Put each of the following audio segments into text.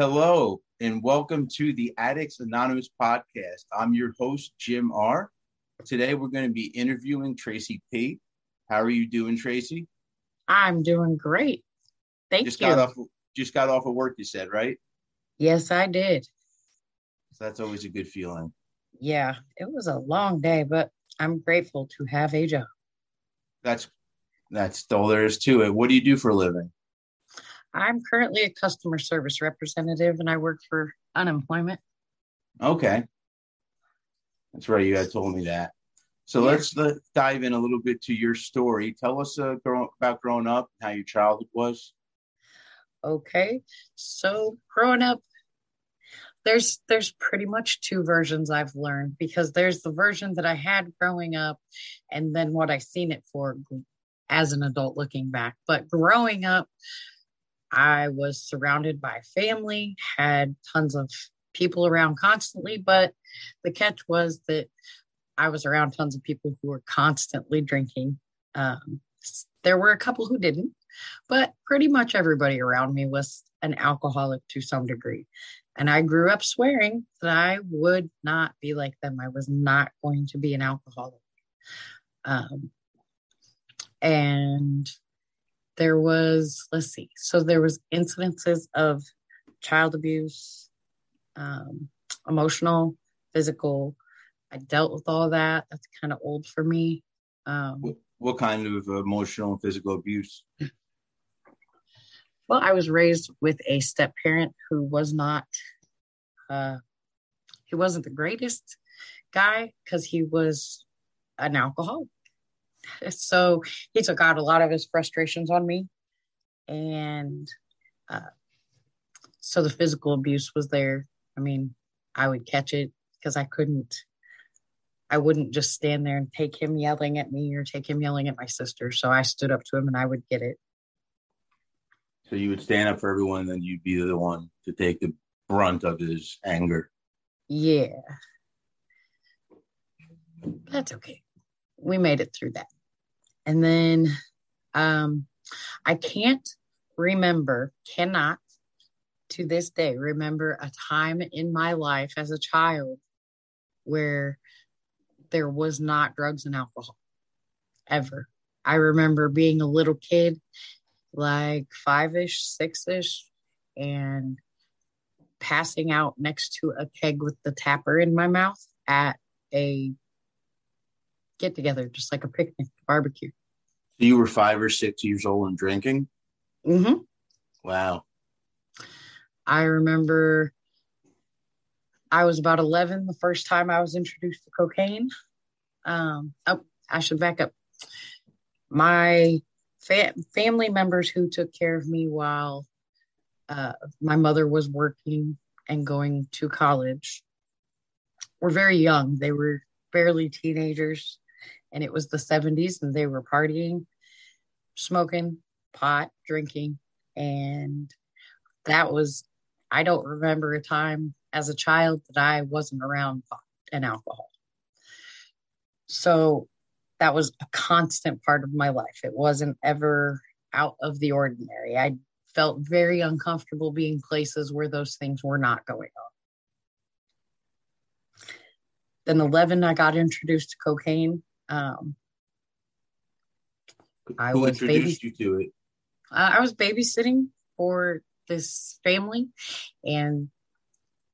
Hello, and welcome to the Addicts Anonymous podcast. I'm your host, Jim R. Today, we're going to be interviewing Tracy P. How are you doing, Tracy? I'm doing great. Thank just you. Got off, just got off of work, you said, right? Yes, I did. So that's always a good feeling. Yeah, it was a long day, but I'm grateful to have a job. That's that's all there is to it. What do you do for a living? I'm currently a customer service representative and I work for unemployment. Okay. That's right. You had told me that. So Yeah. let's let, dive in a little bit to your story. Tell us uh, grow, about growing up, how your childhood was. Okay. So growing up, there's there's pretty much two versions I've learned because there's the version that I had growing up and then what I seen it for as an adult looking back. But growing up, I was surrounded by family, had tons of people around constantly, but the catch was that I was around tons of people who were constantly drinking. Um, there were a couple who didn't, but pretty much everybody around me was an alcoholic to some degree. And I grew up swearing that I would not be like them. I was not going to be an alcoholic. Um, and there was, let's see, so there was incidences of child abuse, um, emotional, physical. I dealt with all that. That's kind of old for me. Um, What, what kind of emotional and physical abuse? Well, I was raised with a step parent who was not, uh, he wasn't the greatest guy because he was an alcoholic. So he took out a lot of his frustrations on me. And uh, so the physical abuse was there. I mean, I would catch it because I couldn't, I wouldn't just stand there and take him yelling at me or take him yelling at my sister. So I stood up to him and I would get it. So you would stand up for everyone, and then you'd be the one to take the brunt of his anger. Yeah. That's okay. We made it through that. And then um I can't remember, cannot to this day remember a time in my life as a child where there was not drugs and alcohol ever. I remember being a little kid, like five ish, six ish, and passing out next to a keg with the tapper in my mouth at a get together, just like a picnic barbecue. So you were five or six years old and drinking. hmm Wow. I remember I was about 11 the first time I was introduced to cocaine. Um, oh, I should back up. My fa- family members who took care of me while uh, my mother was working and going to college were very young. They were barely teenagers, and it was the 70s, and they were partying, smoking pot, drinking, and that was I don't remember a time as a child that I wasn't around pot and alcohol. So that was a constant part of my life. It wasn't ever out of the ordinary. I felt very uncomfortable being places where those things were not going on. Then 11, I got introduced to cocaine. Um, I Who was introduced you to it? uh, I was babysitting for this family and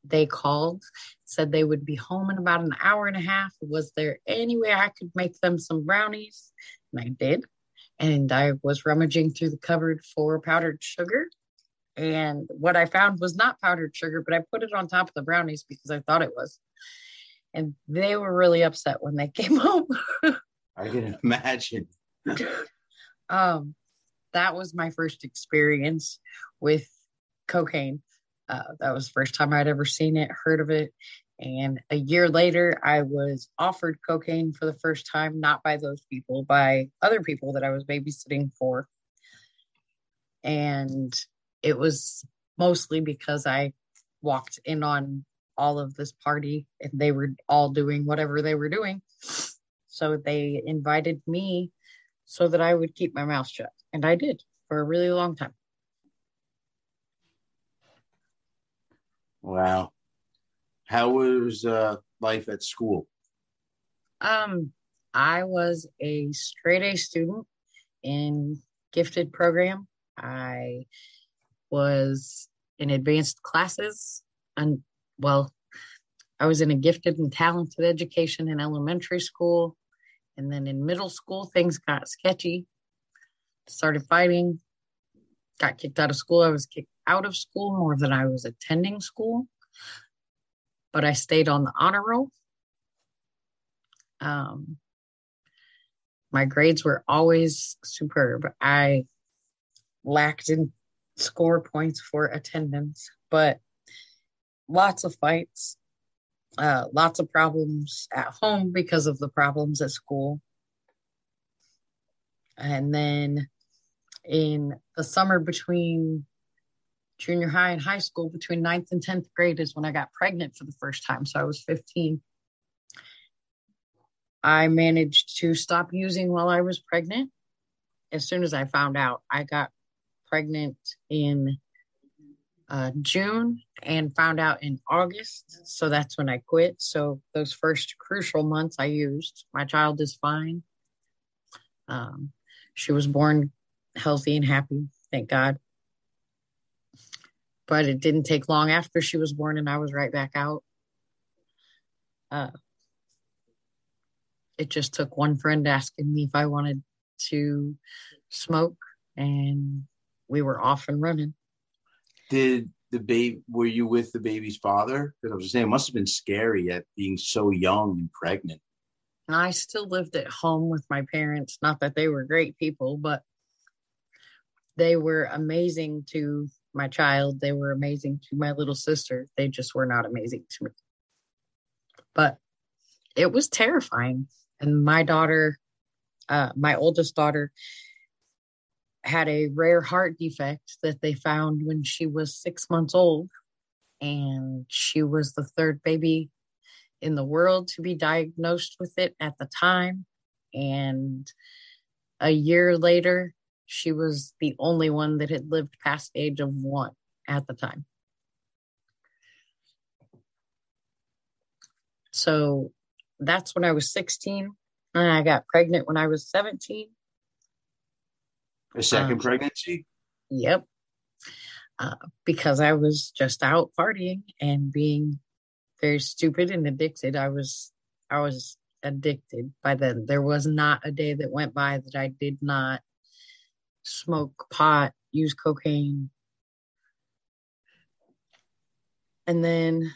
they called, said they would be home in about an hour and a half. Was there any way I could make them some brownies? And I did. And I was rummaging through the cupboard for powdered sugar. And what I found was not powdered sugar, but I put it on top of the brownies because I thought it was. And they were really upset when they came home. I can imagine. um, that was my first experience with cocaine. Uh, that was the first time I'd ever seen it, heard of it. And a year later, I was offered cocaine for the first time, not by those people, by other people that I was babysitting for. And it was mostly because I walked in on all of this party and they were all doing whatever they were doing. So they invited me so that I would keep my mouth shut. And I did for a really long time. Wow. How was uh, life at school? Um, I was a straight A student in gifted program. I was in advanced classes and well, I was in a gifted and talented education in elementary school. And then in middle school, things got sketchy. Started fighting, got kicked out of school. I was kicked out of school more than I was attending school, but I stayed on the honor roll. Um, my grades were always superb. I lacked in score points for attendance, but lots of fights, uh, lots of problems at home because of the problems at school. And then in the summer between junior high and high school, between ninth and 10th grade, is when I got pregnant for the first time. So I was 15. I managed to stop using while I was pregnant. As soon as I found out, I got pregnant in uh, June and found out in August. So that's when I quit. So those first crucial months I used. My child is fine. Um, she was born healthy and happy, thank God. But it didn't take long after she was born, and I was right back out. Uh, it just took one friend asking me if I wanted to smoke, and we were off and running. Did the baby? Were you with the baby's father? Because I was saying, it must have been scary at being so young and pregnant. And I still lived at home with my parents. Not that they were great people, but they were amazing to my child. They were amazing to my little sister. They just were not amazing to me. But it was terrifying. And my daughter, uh, my oldest daughter, had a rare heart defect that they found when she was six months old. And she was the third baby in the world to be diagnosed with it at the time. And a year later, she was the only one that had lived past age of one at the time. So that's when I was 16. And I got pregnant when I was 17. A second um, pregnancy? Yep. Uh, because I was just out partying and being very stupid and addicted. I was I was addicted by then. There was not a day that went by that I did not smoke pot, use cocaine. And then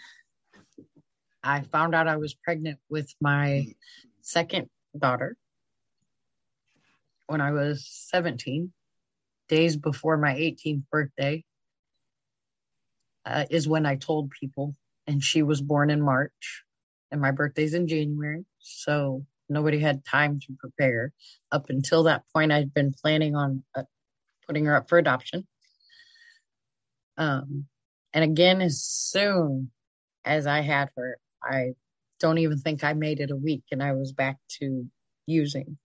I found out I was pregnant with my second daughter when I was 17, days before my 18th birthday, uh, is when I told people. And she was born in March, and my birthday's in January. So nobody had time to prepare. Up until that point, I'd been planning on uh, putting her up for adoption. Um, and again, as soon as I had her, I don't even think I made it a week and I was back to using.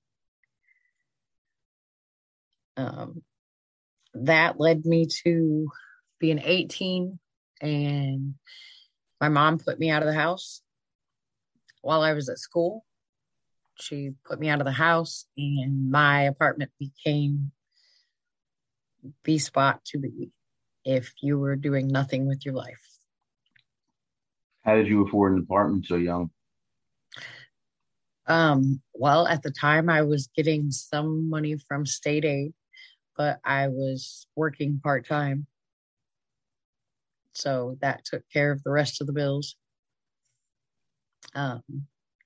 Um, that led me to being 18 and my mom put me out of the house while I was at school she put me out of the house and my apartment became the spot to be if you were doing nothing with your life. How did you afford an apartment so young? Um, well, at the time I was getting some money from state aid, but I was working part time. So that took care of the rest of the bills. Um,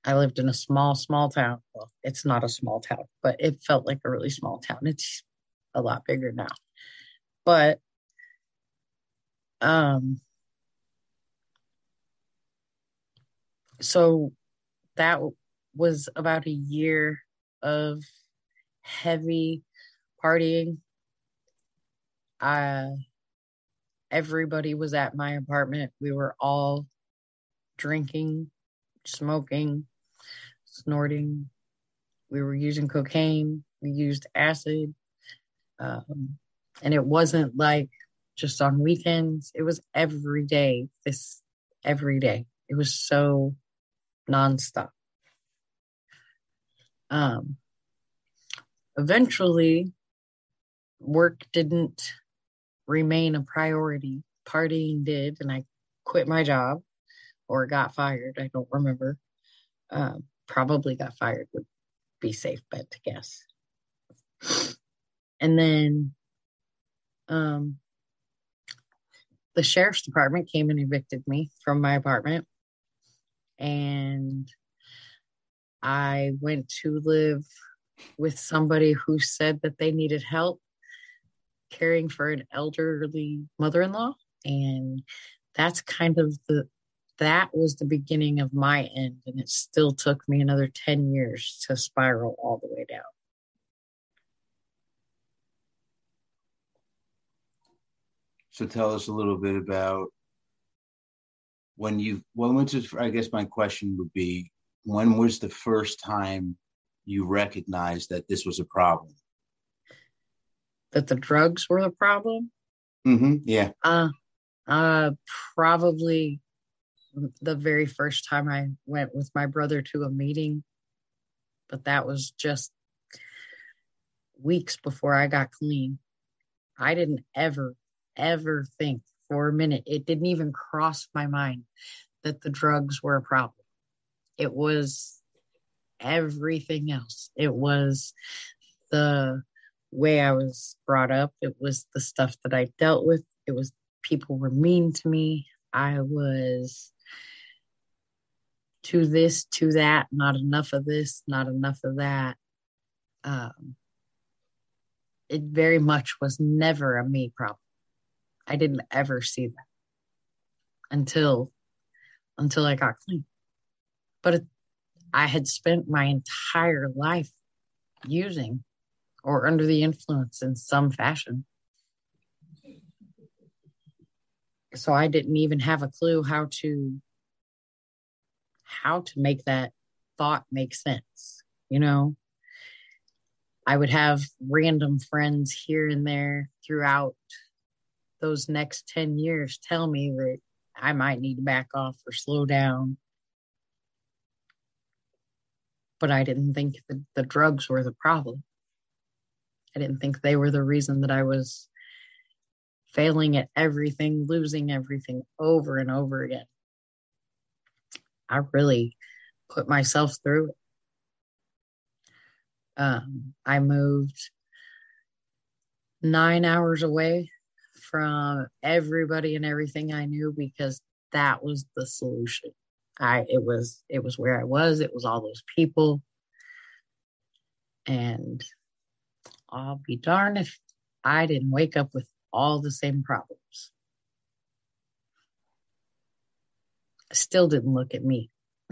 I lived in a small, small town. Well, it's not a small town, but it felt like a really small town. It's a lot bigger now. But um so that was about a year of heavy partying. Uh everybody was at my apartment. We were all drinking, smoking, snorting. We were using cocaine. We used acid. Um, and it wasn't like just on weekends. It was every day, this every day. It was so nonstop. Um, eventually, work didn't remain a priority. Partying did, and I quit my job or got fired. I don't remember. Uh, probably got fired would be safe bet to guess. And then um, the sheriff's department came and evicted me from my apartment. And I went to live with somebody who said that they needed help caring for an elderly mother-in-law. And that's kind of the that was the beginning of my end. And it still took me another 10 years to spiral all the way down. So tell us a little bit about when you when was i guess my question would be when was the first time you recognized that this was a problem that the drugs were the problem mm-hmm yeah uh uh probably the very first time I went with my brother to a meeting, but that was just weeks before I got clean. I didn't ever, ever think for a minute, it didn't even cross my mind that the drugs were a problem. It was everything else. It was the way I was brought up, it was the stuff that I dealt with, it was people were mean to me. I was to this, to that, not enough of this, not enough of that. Um, it very much was never a me problem. I didn't ever see that until until I got clean. But it, I had spent my entire life using or under the influence in some fashion. So I didn't even have a clue how to how to make that thought make sense, you know? I would have random friends here and there throughout those next 10 years tell me that I might need to back off or slow down. But I didn't think that the drugs were the problem. I didn't think they were the reason that I was failing at everything, losing everything over and over again. I really put myself through it. Um, I moved nine hours away from everybody and everything I knew because that was the solution. I it was it was where I was, it was all those people. And I'll be darned if I didn't wake up with all the same problems. still didn't look at me.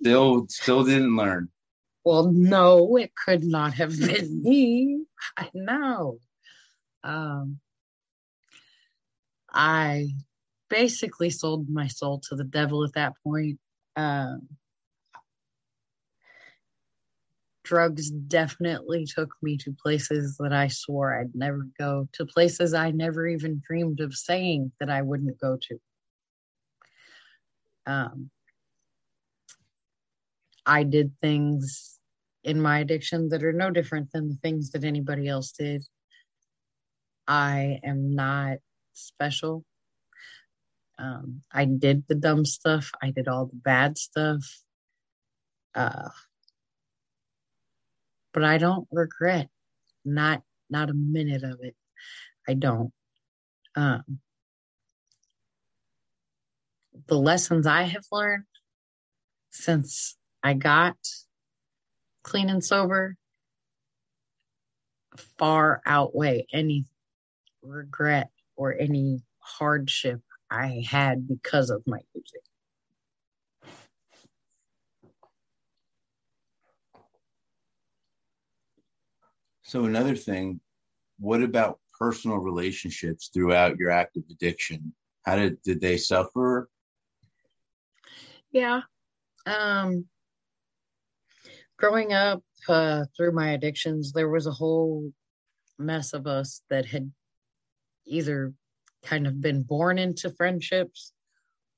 still still didn't learn. Well, no, it could not have been me. I know. Um, I basically sold my soul to the devil at that point. Um, drugs definitely took me to places that I swore I'd never go, to places I never even dreamed of saying that I wouldn't go to. Um, I did things in my addiction that are no different than the things that anybody else did. I am not special. Um, I did the dumb stuff. I did all the bad stuff. Uh, but I don't regret not not a minute of it. I don't. Um, the lessons I have learned since I got clean and sober far outweigh any regret or any hardship I had because of my music. So another thing, what about personal relationships throughout your active addiction? How did did they suffer? Yeah. Um growing up uh through my addictions, there was a whole mess of us that had either kind of been born into friendships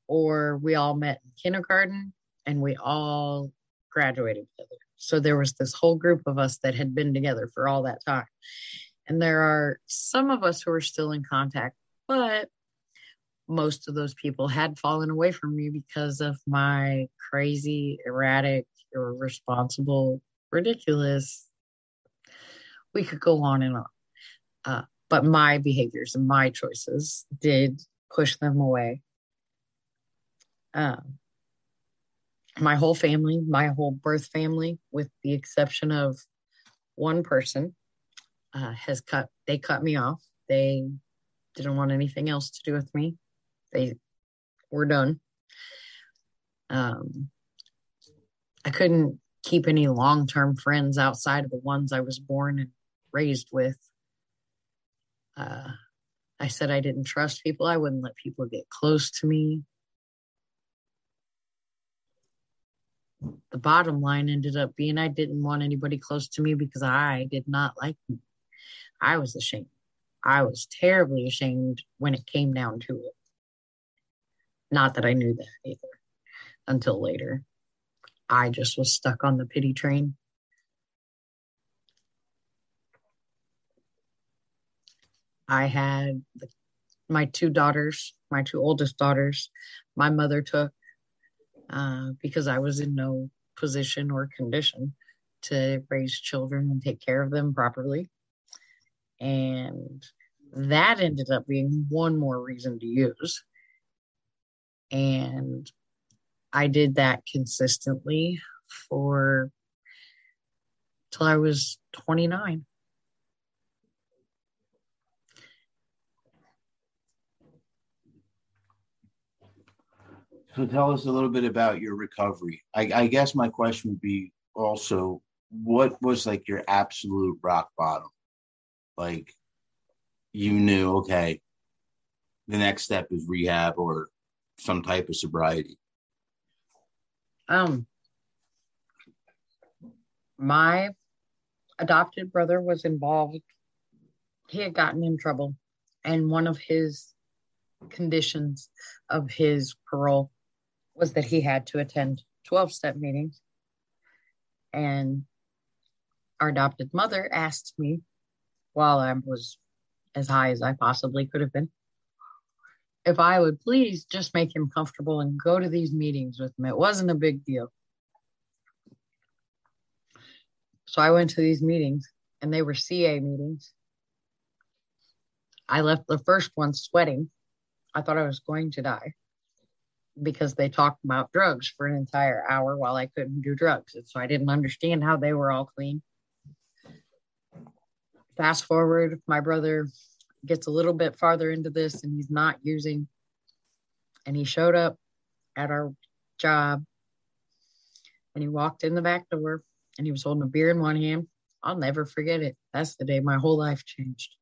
or we all met in kindergarten and we all graduated together. So there was this whole group of us that had been together for all that time. And there are some of us who are still in contact, but most of those people had fallen away from me because of my crazy, erratic, irresponsible, ridiculous. We could go on and on. Uh, but my behaviors and my choices did push them away. Um, my whole family, my whole birth family, with the exception of one person, uh, has cut. They cut me off. They didn't want anything else to do with me. They were done. Um, I couldn't keep any long term friends outside of the ones I was born and raised with. Uh, I said I didn't trust people. I wouldn't let people get close to me. The bottom line ended up being I didn't want anybody close to me because I did not like me. I was ashamed. I was terribly ashamed when it came down to it. Not that I knew that either until later. I just was stuck on the pity train. I had my two daughters, my two oldest daughters, my mother took uh, because I was in no position or condition to raise children and take care of them properly. And that ended up being one more reason to use. And I did that consistently for till I was 29. So tell us a little bit about your recovery. I, I, guess my question would be also, what was like your absolute rock bottom? Like you knew, okay, the next step is rehab or some type of sobriety. Um, my adopted brother was involved. He had gotten in trouble, and one of his conditions of his parole was that he had to attend 12 step meetings. And our adopted mother asked me while I was as high as I possibly could have been if I would please just make him comfortable and go to these meetings with him. It wasn't a big deal. So I went to these meetings and they were CA meetings. I left the first one sweating. I thought I was going to die because they talked about drugs for an entire hour while I couldn't do drugs. And so I didn't understand how they were all clean. Fast forward, my brother gets a little bit farther into this and he's not using. And he showed up at our job and he walked in the back door and he was holding a beer in one hand. I'll never forget it. That's the day my whole life changed.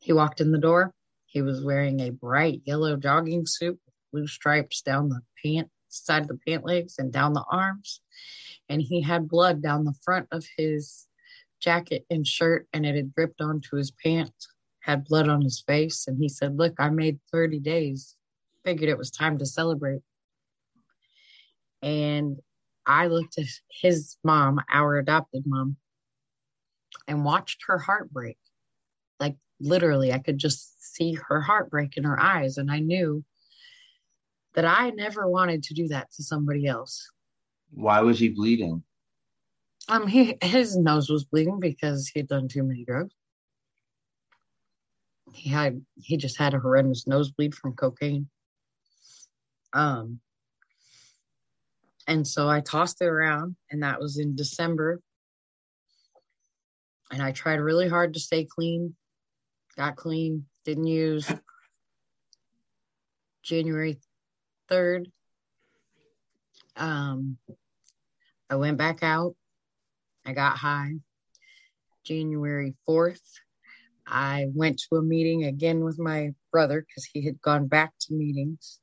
He walked in the door. He was wearing a bright yellow jogging suit blue stripes down the pant side of the pant legs and down the arms. And he had blood down the front of his jacket and shirt and it had dripped onto his pants, had blood on his face. And he said, Look, I made 30 days. Figured it was time to celebrate. And I looked at his mom, our adopted mom, and watched her heart break. Like literally, I could just see her heartbreak in her eyes. And I knew that I never wanted to do that to somebody else. Why was he bleeding? Um, he his nose was bleeding because he'd done too many drugs. He had he just had a horrendous nosebleed from cocaine. Um, and so I tossed it around, and that was in December. And I tried really hard to stay clean, got clean, didn't use. January 3rd, um, I went back out I got high. January 4th, I went to a meeting again with my brother because he had gone back to meetings.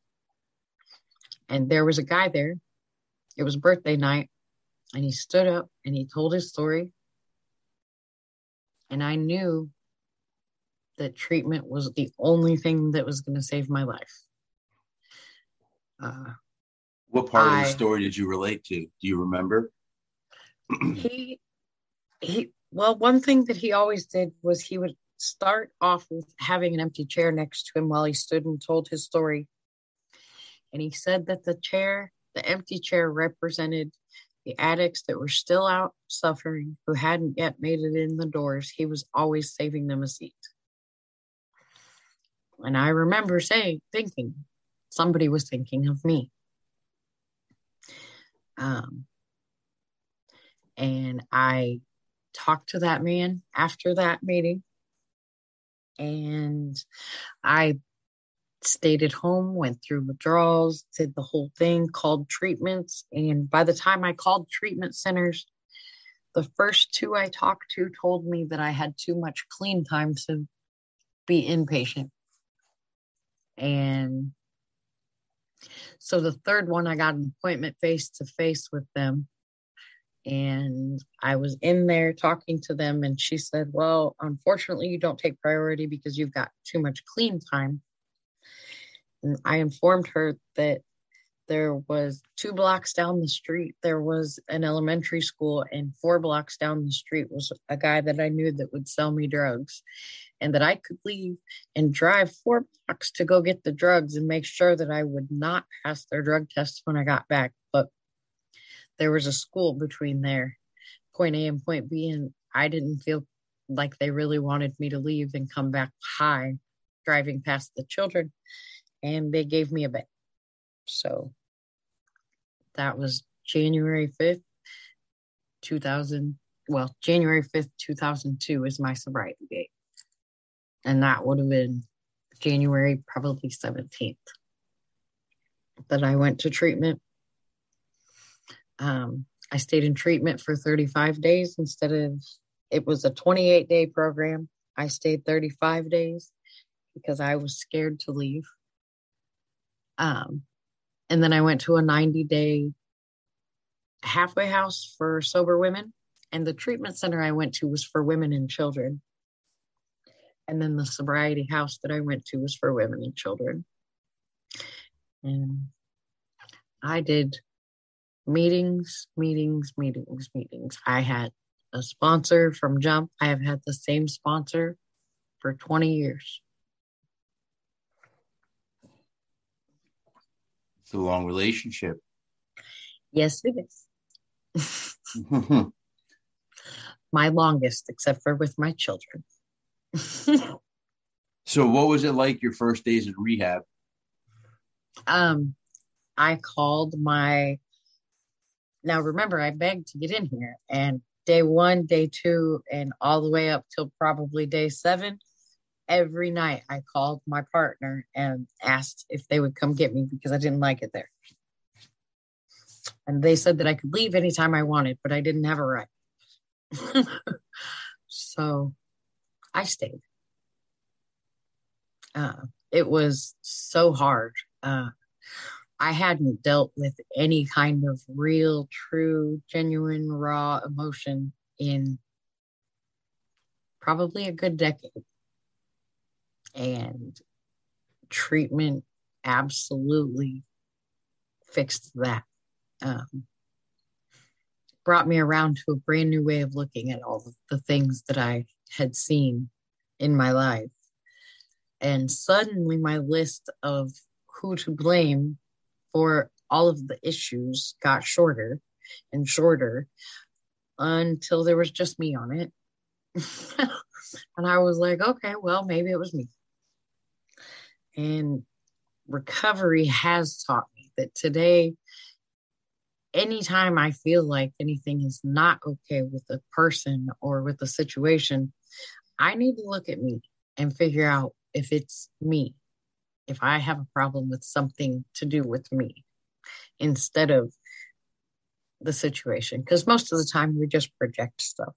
And there was a guy there. It was birthday night. And he stood up and he told his story. And I knew that treatment was the only thing that was going to save my life. Uh, what part I, of the story did you relate to? Do you remember? he, he, well, one thing that he always did was he would start off with having an empty chair next to him while he stood and told his story. And he said that the chair, the empty chair, represented the addicts that were still out suffering who hadn't yet made it in the doors. He was always saving them a seat. And I remember saying, thinking, somebody was thinking of me. Um, and I talked to that man after that meeting. And I stayed at home, went through withdrawals, did the whole thing, called treatments. And by the time I called treatment centers, the first two I talked to told me that I had too much clean time to be inpatient. And so the third one, I got an appointment face to face with them. And I was in there talking to them, and she said, Well, unfortunately, you don't take priority because you've got too much clean time. And I informed her that there was two blocks down the street there was an elementary school and four blocks down the street was a guy that i knew that would sell me drugs and that i could leave and drive four blocks to go get the drugs and make sure that i would not pass their drug tests when i got back. But there was a school between there point a and point b and i didn't feel like they really wanted me to leave and come back high driving past the children and they gave me a bed so that was January 5th, 2000. Well, January 5th, 2002 is my sobriety date. And that would have been January, probably 17th, that I went to treatment. Um, I stayed in treatment for 35 days instead of, it was a 28 day program. I stayed 35 days because I was scared to leave. Um, and then I went to a 90 day halfway house for sober women. And the treatment center I went to was for women and children. And then the sobriety house that I went to was for women and children. And I did meetings, meetings, meetings, meetings. I had a sponsor from Jump. I have had the same sponsor for 20 years. It's a long relationship. Yes, it is. my longest, except for with my children. so, what was it like your first days in rehab? Um, I called my. Now, remember, I begged to get in here, and day one, day two, and all the way up till probably day seven, every night I called my partner and asked if they would come get me because I didn't like it there. And they said that I could leave anytime I wanted, but I didn't have a right. so I stayed. Uh, it was so hard. Uh, I hadn't dealt with any kind of real, true, genuine, raw emotion in probably a good decade and treatment absolutely fixed that. Um, brought me around to a brand new way of looking at all the things that I had seen in my life. And suddenly, my list of who to blame for all of the issues got shorter and shorter until there was just me on it. and I was like, okay, well, maybe it was me. And recovery has taught me that today, anytime I feel like anything is not okay with a person or with a situation, I need to look at me and figure out if it's me, if I have a problem with something to do with me instead of the situation. Because most of the time we just project stuff.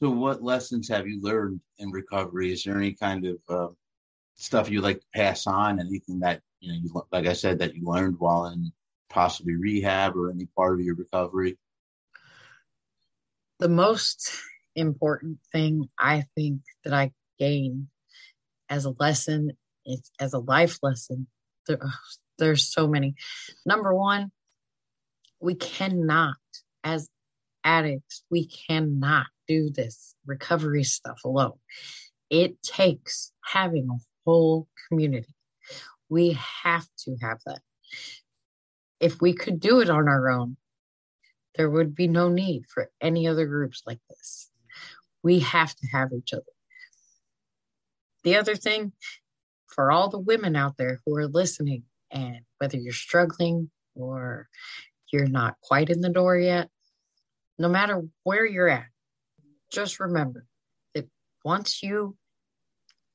So, what lessons have you learned in recovery? Is there any kind of uh, stuff you like to pass on? Anything that you know, you, like I said, that you learned while in possibly rehab or any part of your recovery? The most important thing I think that I gained as a lesson, as a life lesson. There, there's so many. Number one, we cannot, as addicts, we cannot do this recovery stuff alone. It takes having a whole community. We have to have that. If we could do it on our own, there would be no need for any other groups like this. We have to have each other. The other thing for all the women out there who are listening, and whether you're struggling or you're not quite in the door yet, no matter where you're at, just remember that once you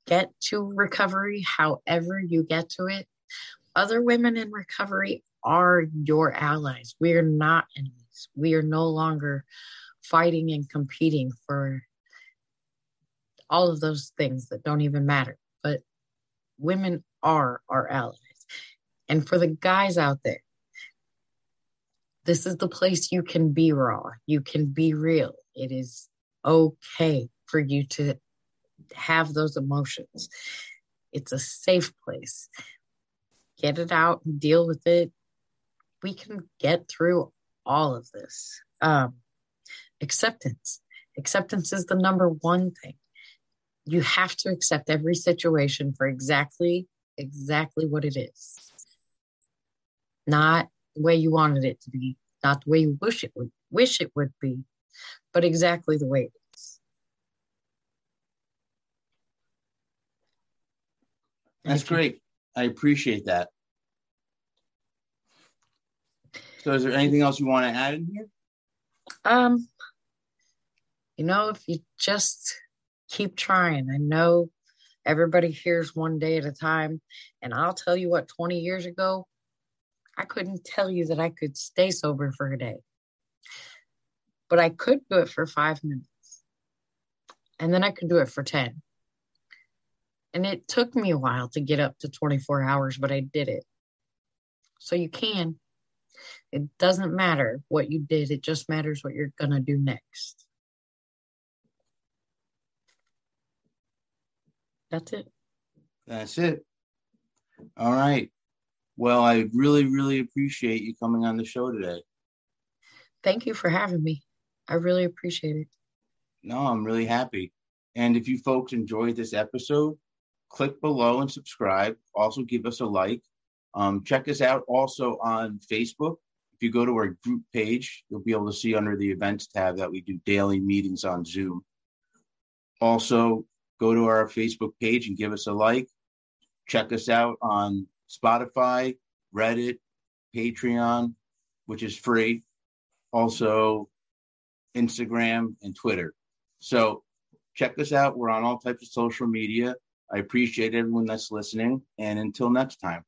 get to recovery, however you get to it, other women in recovery are your allies. We are not enemies. We are no longer fighting and competing for all of those things that don't even matter. But women are our allies. And for the guys out there, this is the place you can be raw, you can be real. It is okay for you to have those emotions. It's a safe place. Get it out and deal with it. We can get through all of this. Um, acceptance. Acceptance is the number one thing. You have to accept every situation for exactly, exactly what it is. Not the way you wanted it to be, not the way you wish it would wish it would be, but exactly the way it is. That's great. I appreciate that. So is there anything else you want to add in here? Um, you know, if you just keep trying, I know everybody hears one day at a time. And I'll tell you what, 20 years ago, I couldn't tell you that I could stay sober for a day. But I could do it for five minutes. And then I could do it for 10. And it took me a while to get up to 24 hours, but I did it. So you can. It doesn't matter what you did, it just matters what you're going to do next. That's it. That's it. All right. Well, I really, really appreciate you coming on the show today. Thank you for having me. I really appreciate it. No, I'm really happy. And if you folks enjoyed this episode, click below and subscribe. Also, give us a like. Um, check us out also on Facebook. If you go to our group page, you'll be able to see under the events tab that we do daily meetings on Zoom. Also, go to our Facebook page and give us a like. Check us out on Spotify, Reddit, Patreon, which is free, also Instagram and Twitter. So check us out. We're on all types of social media. I appreciate everyone that's listening. And until next time.